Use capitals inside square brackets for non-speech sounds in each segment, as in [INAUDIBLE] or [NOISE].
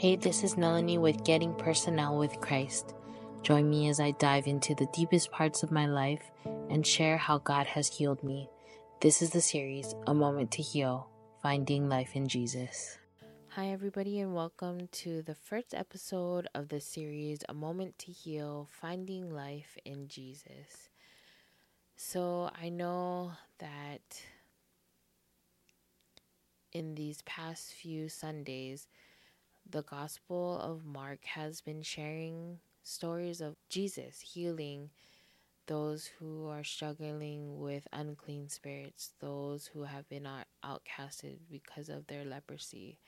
Hey, this is Melanie with Getting Personal with Christ. Join me as I dive into the deepest parts of my life and share how God has healed me. This is the series, A Moment to Heal Finding Life in Jesus. Hi, everybody, and welcome to the first episode of the series, A Moment to Heal Finding Life in Jesus. So, I know that in these past few Sundays, the Gospel of Mark has been sharing stories of Jesus healing those who are struggling with unclean spirits, those who have been outcasted because of their leprosy,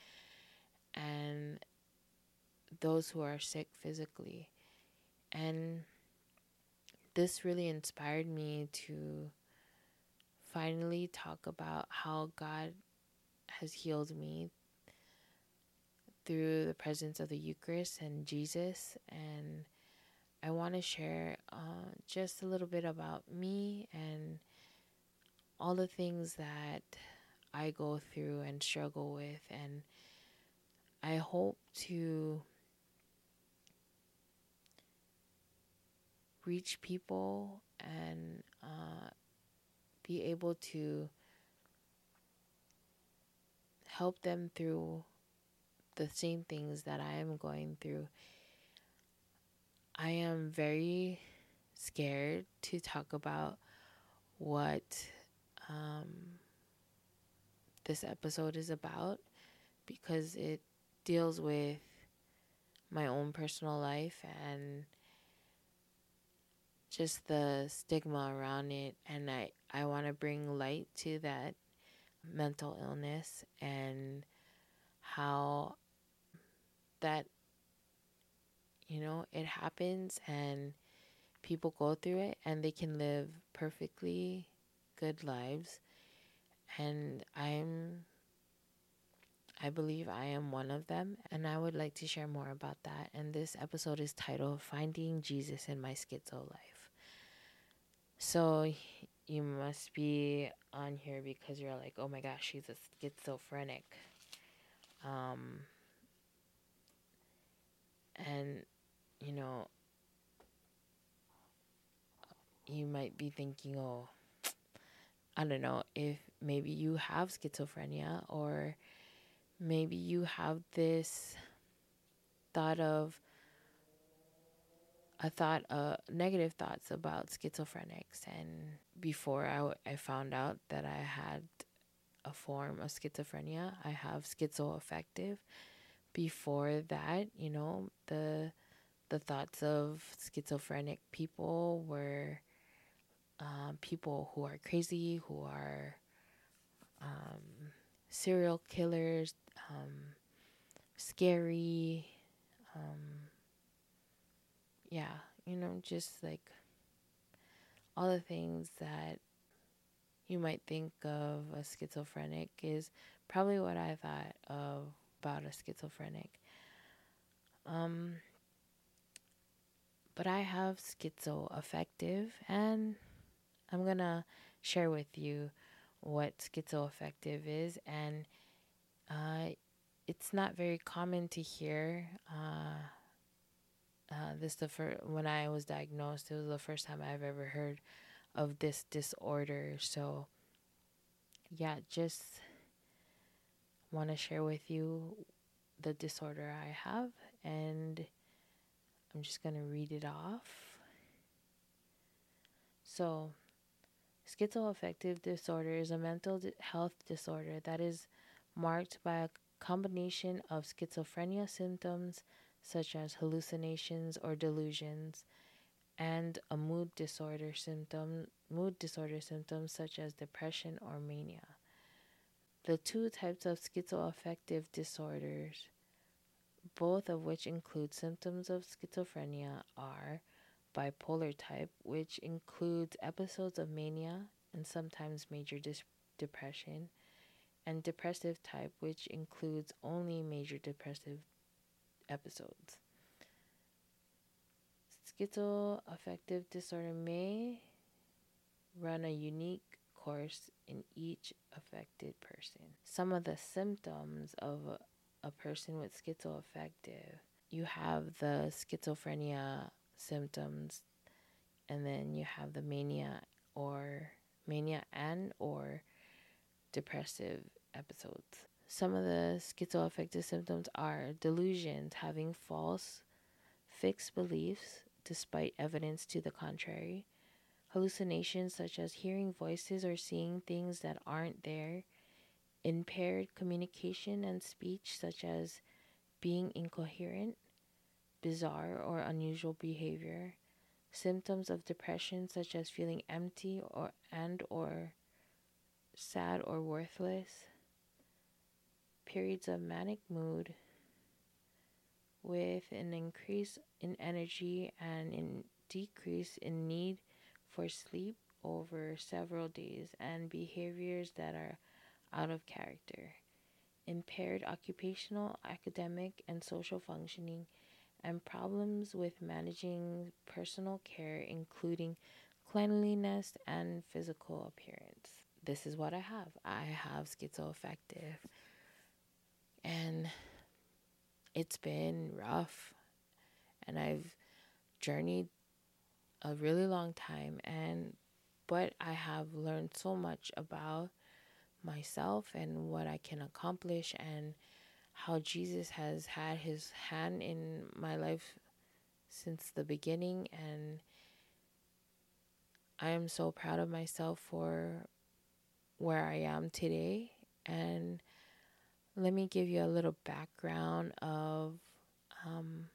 and those who are sick physically. And this really inspired me to finally talk about how God has healed me through the presence of the Eucharist and Jesus. And I want to share uh, just a little bit about me and all the things that I go through and struggle with. And I hope to reach people and uh, be able to help them through the same things that I am going through. I am very scared to talk about what um, this episode is about because it deals with my own personal life and just the stigma around it and I, I want to bring light to that mental illness and how that you know it happens and people go through it and they can live perfectly good lives. And i'm i believe i am one of them and i would like to share more about that. And this episode is titled finding jesus in my schizo life. So you must be on here because you're like oh my gosh she's a schizophrenic. Um and, you know, you might be thinking, oh, [TSK] I don't know, if maybe you have schizophrenia or maybe you have this thought of a thought uh negative thoughts about schizophrenics. And before I, I found out that I had a form of schizophrenia I have schizoaffective before that, you know, the the thoughts of schizophrenic people were um, people who are crazy, who are um, serial killers, um, scary, um, yeah, you know, just like all the things that you might think of a schizophrenic is probably what I thought of about a schizophrenic. Um, but I have schizoaffective, and I'm gonna share with you what schizoaffective is, and uh, it's not very common to hear. Uh, uh, this the first when I was diagnosed. It was the first time I've ever heard of this disorder. So, yeah, just want to share with you the disorder I have, and I'm just going to read it off. So, schizoaffective disorder is a mental health disorder that is marked by a combination of schizophrenia symptoms such as hallucinations or delusions and a mood disorder symptom mood disorder symptoms such as depression or mania. The two types of schizoaffective disorders, both of which include symptoms of schizophrenia, are bipolar type, which includes episodes of mania and sometimes major dis- depression, and depressive type, which includes only major depressive episodes. Schizoaffective disorder may run a unique course in each affected person. Some of the symptoms of a person with schizoaffective, you have the schizophrenia symptoms and then you have the mania or mania and or depressive episodes. Some of the schizoaffective symptoms are delusions, having false fixed beliefs despite evidence to the contrary, hallucinations such as hearing voices or seeing things that aren't there, impaired communication and speech such as being incoherent, bizarre or unusual behavior, symptoms of depression such as feeling empty or and or sad or worthless, periods of manic mood with an increase in energy and in decrease in need for sleep over several days and behaviors that are out of character, impaired occupational, academic, and social functioning, and problems with managing personal care, including cleanliness and physical appearance. This is what I have. I have schizoaffective. And it's been rough. And I've journeyed a really long time and but I have learned so much about myself and what I can accomplish and how Jesus has had his hand in my life since the beginning and I am so proud of myself for where I am today. And let me give you a little background of um,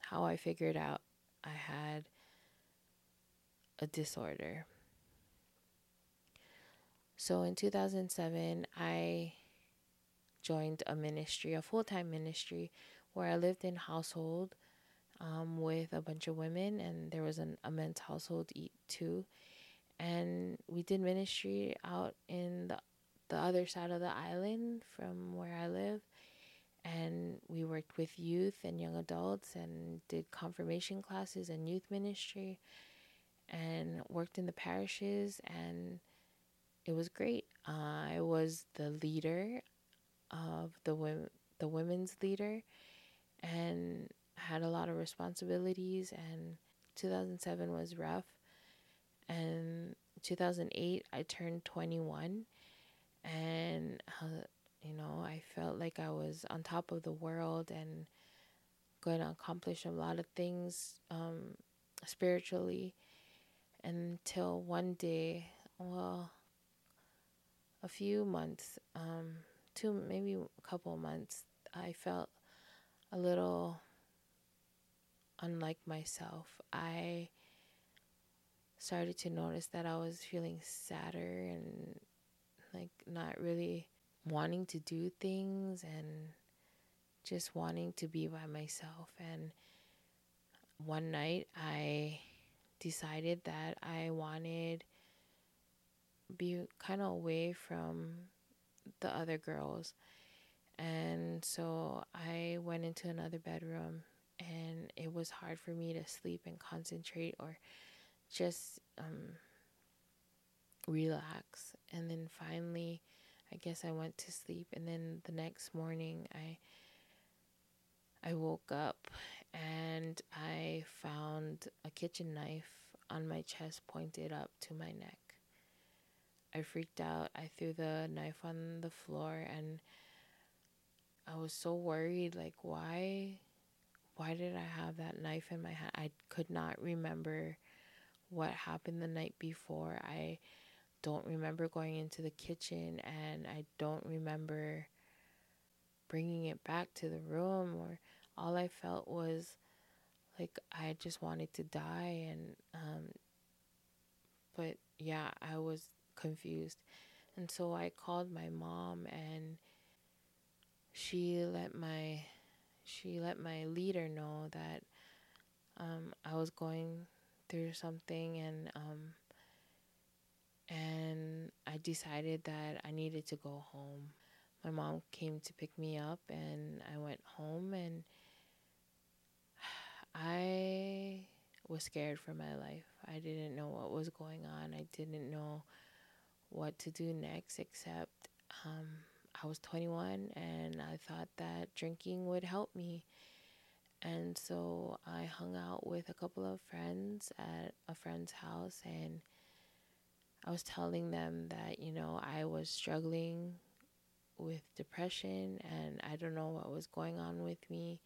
how I figured out I had a disorder. So in 2007, I joined a ministry, a full time ministry, where I lived in household um, with a bunch of women, and there was an, a men's household too. And we did ministry out in the the other side of the island from where I live. And we worked with youth and young adults and did confirmation classes and youth ministry and worked in the parishes. And it was great. Uh, I was the leader of the women, the women's leader, and had a lot of responsibilities. And 2007 was rough. And 2008, I turned 21 and uh, you know I felt like I was on top of the world and going to accomplish a lot of things um, spiritually until one day, well, a few months, um, two maybe a couple months, I felt a little unlike myself. I started to notice that I was feeling sadder and like not really wanting to do things and just wanting to be by myself. And one night I decided that I wanted be kind of away from the other girls. And so I went into another bedroom and it was hard for me to sleep and concentrate or just um, relax. And then finally, I guess I went to sleep. And then the next morning, I I woke up and I found a kitchen knife on my chest pointed up to my neck. I freaked out. I threw the knife on the floor and I was so worried like why why did I have that knife in my hand? I could not remember what happened the night before. I don't remember going into the kitchen and I don't remember bringing it back to the room or all I felt was like I just wanted to die and um but yeah, I was confused. And so I called my mom and she let my she let my leader know that um I was going through something and um and I decided that I needed to go home. My mom came to pick me up, and I went home, and I was scared for my life. I didn't know what was going on. I didn't know what to do next, except um, I was 21 and I thought that drinking would help me. And so I hung out with a couple of friends at a friend's house and I was telling them that, you know, I was struggling with depression and I don't know what was going on with me.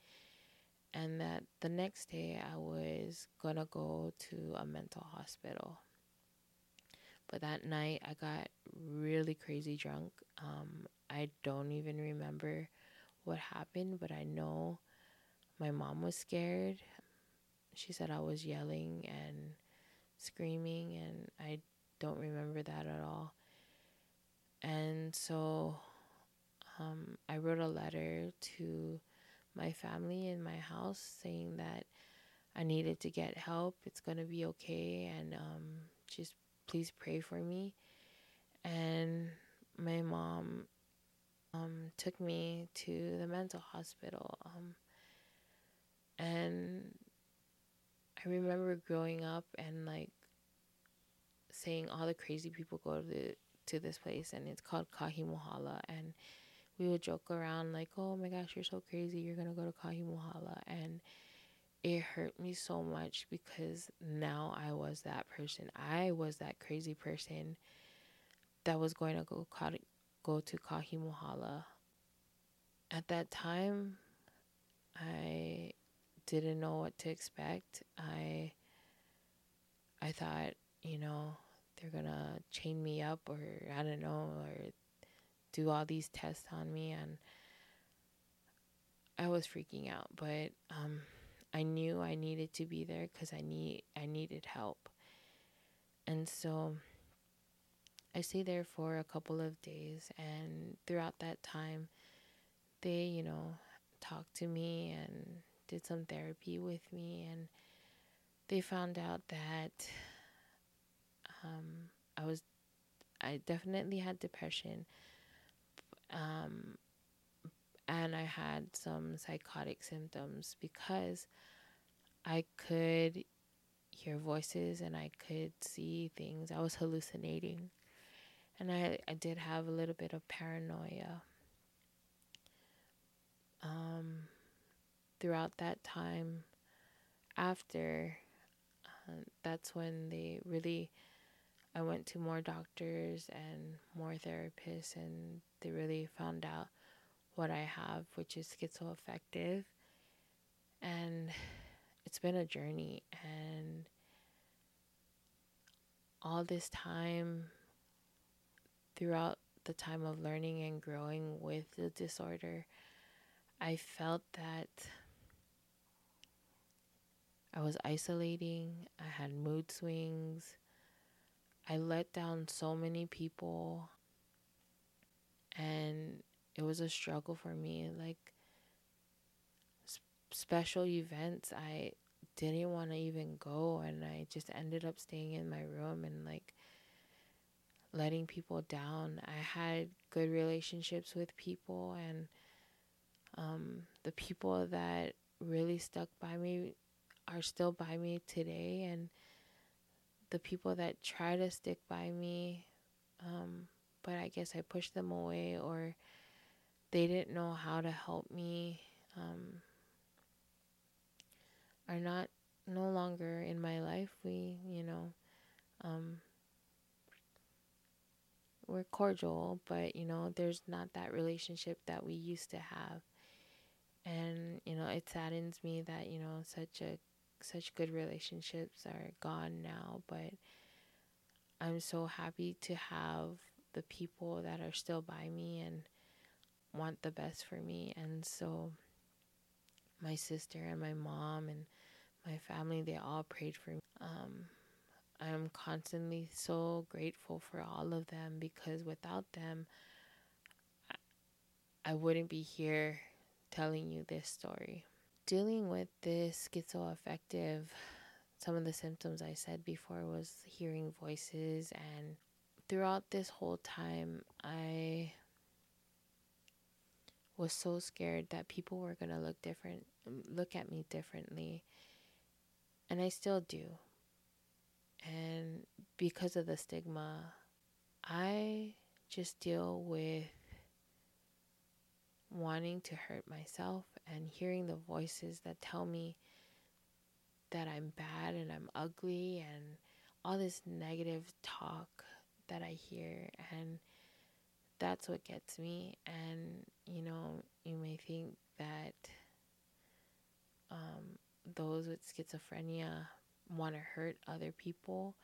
And that the next day I was gonna go to a mental hospital. But that night I got really crazy drunk. Um, I don't even remember what happened, but I know my mom was scared. She said I was yelling and screaming, and I don't remember that at all. And so um, I wrote a letter to my family in my house saying that I needed to get help. It's going to be okay. And um, just please pray for me. And my mom um, took me to the mental hospital. Um, and I remember growing up and like saying all the crazy people go to the, to this place and it's called Kahi Mohala and we would joke around like, "Oh my gosh, you're so crazy. You're going to go to Kahi Mohala." And it hurt me so much because now I was that person. I was that crazy person that was going to go go to Kahi Mohala. At that time, I didn't know what to expect. I I thought, you know, they're gonna chain me up or I don't know or do all these tests on me and I was freaking out, but um, I knew I needed to be there because I need I needed help, and so I stayed there for a couple of days, and throughout that time, they you know talked to me and did some therapy with me, and they found out that um, I was I definitely had depression um, and I had some psychotic symptoms because I could hear voices and I could see things. I was hallucinating. And I, I did have a little bit of paranoia. Um, throughout that time, after, uh, that's when they really I went to more doctors and more therapists, and they really found out what I have, which is schizoaffective. And it's been a journey, and all this time, throughout the time of learning and growing with the disorder, I felt that I was isolating, I had mood swings I let down so many people and it was a struggle for me like special events I didn't want to even go and I just ended up staying in my room and like letting people down. I had good relationships with people and um, the people that really stuck by me are still by me today and the people that try to stick by me, um, but I guess I pushed them away or they didn't know how to help me, um, are not no longer in my life. We, you know, um, we're cordial, but you know, there's not that relationship that we used to have. And, you know, it saddens me that, you know, such a such good relationships are gone now, but I'm so happy to have the people that are still by me and want the best for me. And so my sister and my mom and my family, they all prayed for me. Um, I'm constantly so grateful for all of them because without them, I wouldn't be here telling you this story dealing with this schizoaffective, some of the symptoms I said before was hearing voices, and throughout this whole time, I was so scared that people were going to look different, look at me differently. And I still do. And because of the stigma, I just deal with wanting to hurt myself and hearing the voices that tell me that I'm bad and I'm ugly and all this negative talk that I hear and that's what gets me. And you know you may think that um, those with schizophrenia want to hurt other people.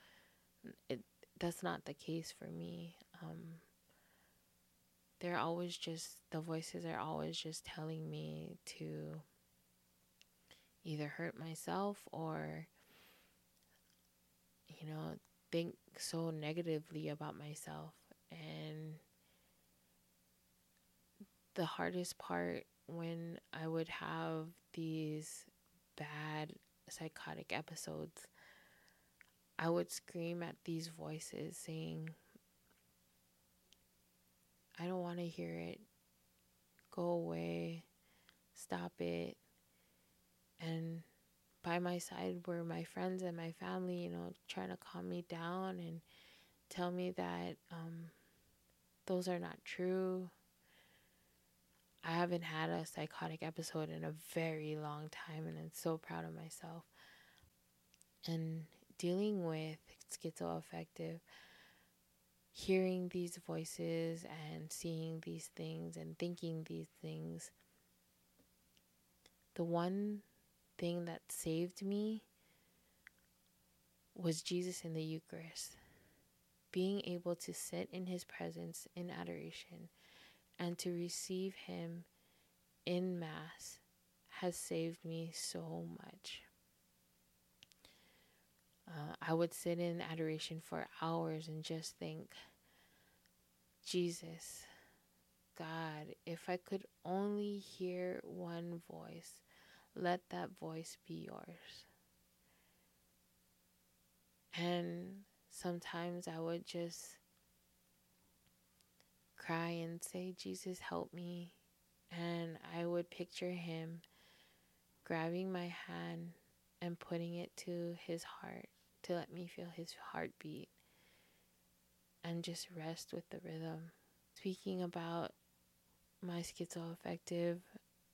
It that's not the case for me. Um, they're always just the voices are always just telling me to either hurt myself or you know think so negatively about myself. And the hardest part when I would have these bad psychotic episodes I would scream at these voices saying I don't want to hear it. Go away. Stop it. And by my side were my friends and my family, you know, trying to calm me down and tell me that um, those are not true. I haven't had a psychotic episode in a very long time, and I'm so proud of myself. And dealing with schizoaffective, hearing these voices and seeing these things and thinking these things, the one thing that saved me was Jesus in the Eucharist. Being able to sit in his presence in adoration and to receive him in Mass has saved me so much. I would sit in adoration for hours and just think, Jesus, God, if I could only hear one voice, let that voice be yours. And sometimes I would just cry and say, Jesus, help me. And I would picture him grabbing my hand and putting it to his heart to let me feel his heartbeat and just rest with the rhythm. Speaking about my schizoaffective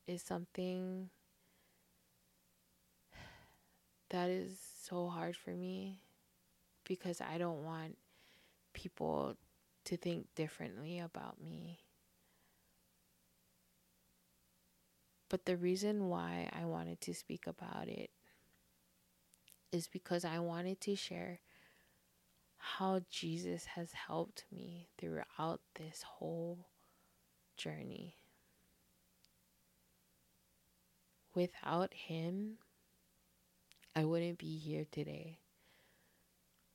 is something that is so hard for me because I don't want people to think differently about me. But the reason why I wanted to speak about it is because I wanted to share how Jesus has helped me throughout this whole journey. Without Him, I wouldn't be here today.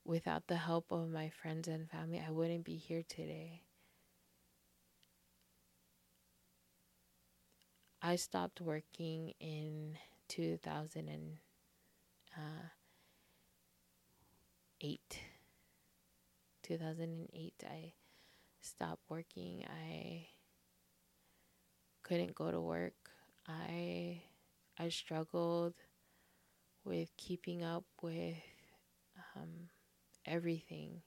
Without the help of my friends and family, I wouldn't be here today. I stopped working in 2008. Uh, 2008, I stopped working. I couldn't go to work. I I struggled with keeping up with um, everything.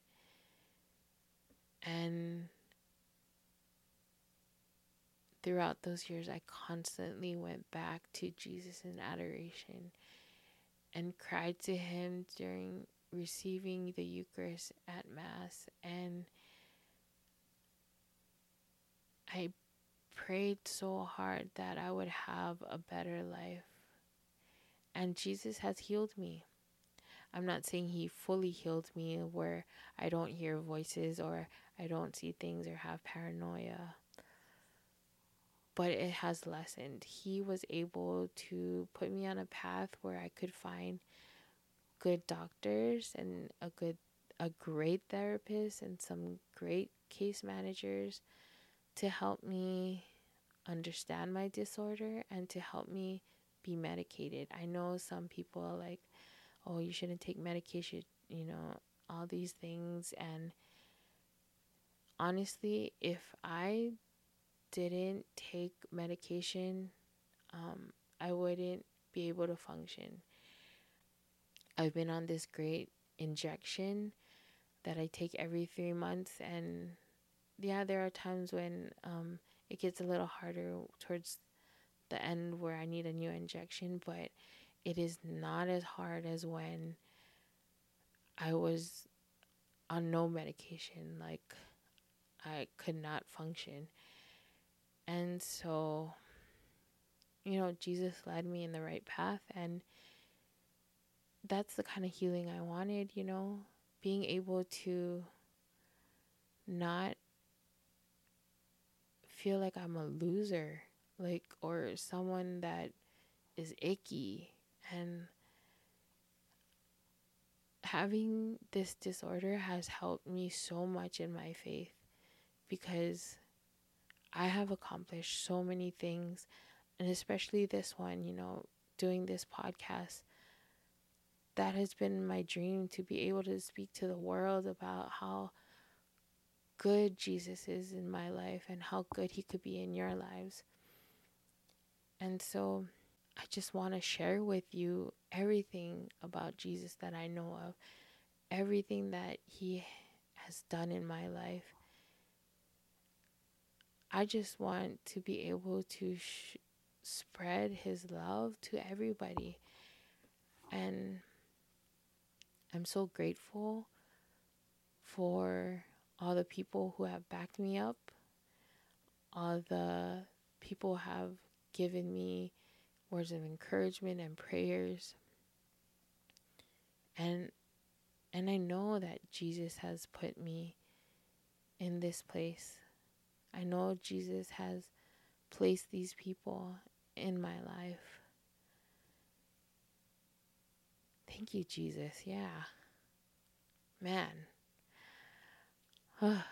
And throughout those years, I constantly went back to Jesus in adoration and cried to Him during receiving the Eucharist at Mass. And I prayed so hard that I would have a better life. And Jesus has healed me. I'm not saying he fully healed me where I don't hear voices or I don't see things or have paranoia. But it has lessened. He was able to put me on a path where I could find good doctors and a good a great therapist and some great case managers to help me understand my disorder and to help me be medicated. I know some people are like, oh, you shouldn't take medication, you know, all these things. And honestly, if I didn't take medication, um, I wouldn't be able to function. I've been on this great injection that I take every three months, and yeah, there are times when um, it gets a little harder towards the end where I need a new injection, but it is not as hard as when I was on no medication. Like, I could not function. And so, you know, Jesus led me in the right path. And that's the kind of healing I wanted, you know, being able to not feel like I'm a loser, like, or someone that is icky. And having this disorder has helped me so much in my faith because I have accomplished so many things, and especially this one, you know, doing this podcast. That has been my dream to be able to speak to the world about how good Jesus is in my life and how good he could be in your lives. And so I just want to share with you everything about Jesus that I know of, everything that he has done in my life. I just want to be able to sh- spread his love to everybody. And I'm so grateful for all the people who have backed me up, all the people have given me words of encouragement and prayers. And and I know that Jesus has put me in this place I know Jesus has placed these people in my life. Thank you, Jesus. Yeah. Man. [SIGHS]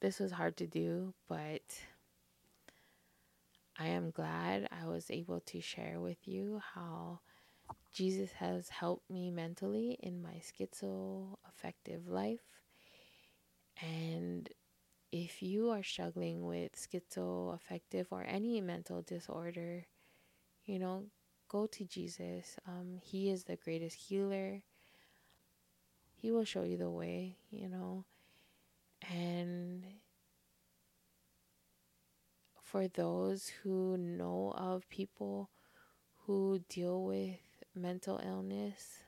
this was hard to do, but I am glad I was able to share with you how Jesus has helped me mentally in my schizoaffective life. And if you are struggling with schizoaffective or any mental disorder, you know, go to Jesus. Um, he is the greatest healer. He will show you the way, you know. And for those who know of people who deal with mental illness,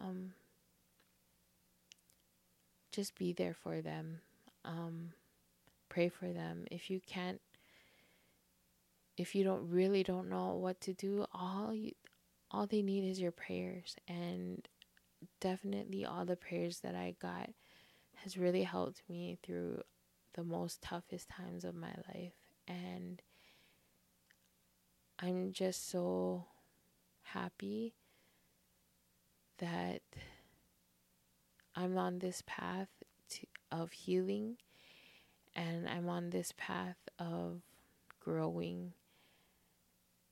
um, just be there for them. Um, pray for them. If you can't, if you don't really don't know what to do, all you, all they need is your prayers, and definitely all the prayers that I got has really helped me through the most toughest times of my life, and I'm just so happy that I'm on this path to, of healing. And I'm on this path of growing.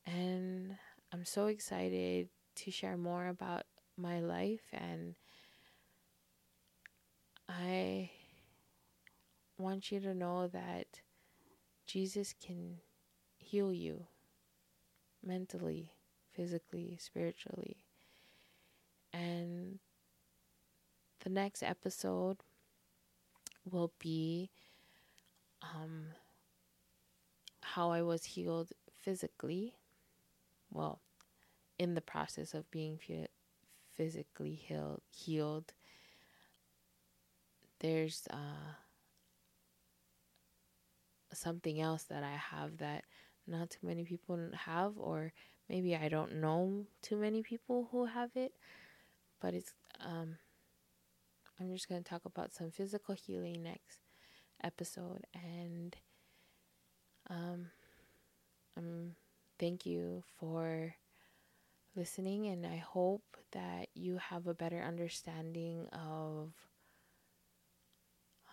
And I'm so excited to share more about my life and I want you to know that Jesus can heal you mentally, physically, spiritually. And the next episode will be um, how I was healed physically. Well, in the process of being physically healed, healed there's uh, something else that I have that not too many people have, or maybe I don't know too many people who have it, but it's um, I'm just going to talk about some physical healing next episode. And um, um, thank you for listening. And I hope that you have a better understanding of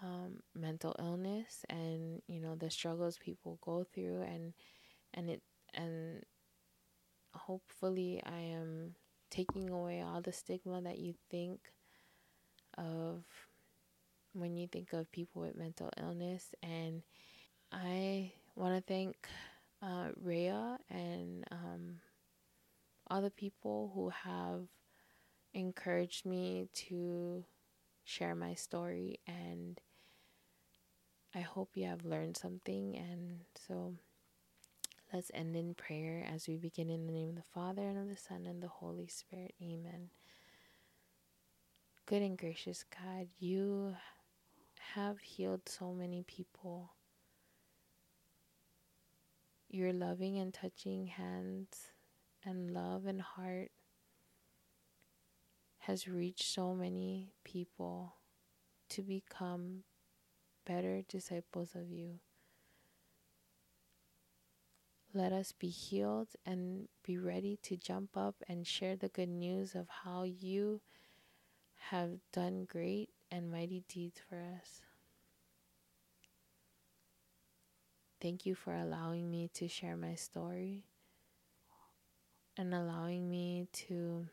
um, mental illness and you know the struggles people go through and and it and hopefully I am taking away all the stigma that you think of when you think of people with mental illness. And I want to thank uh, Rhea and um, the people who have encouraged me to share my story and I hope you have learned something. And so let's end in prayer as we begin in the name of the Father, and of the Son, and the Holy Spirit. Amen. Good and gracious God, you have healed so many people. Your loving and touching hands and love and heart has reached so many people to become better disciples of you. Let us be healed and be ready to jump up and share the good news of how you have done great and mighty deeds for us. Thank you for allowing me to share my story and allowing me to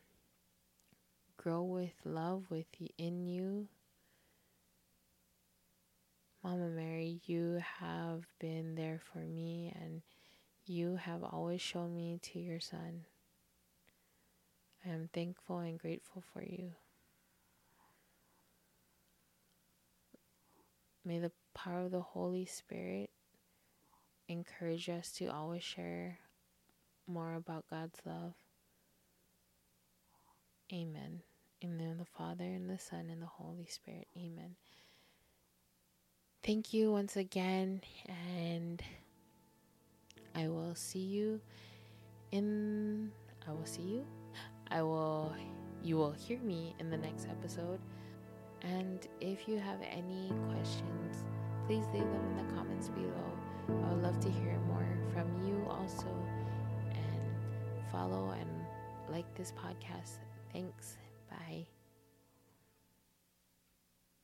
grow with love within you Mama Mary, you have been there for me and you have always shown me to your son. I am thankful and grateful for you. May the power of the Holy Spirit encourage us to always share more about God's love. Amen. In the name of the Father, and the Son, and the Holy Spirit. Amen thank you once again, and I will see you in. I will see you. I will. You will hear me in the next episode. And if you have any questions, please leave them in the comments below. I would love to hear more from you also. And follow and like this podcast. Thanks. Bye.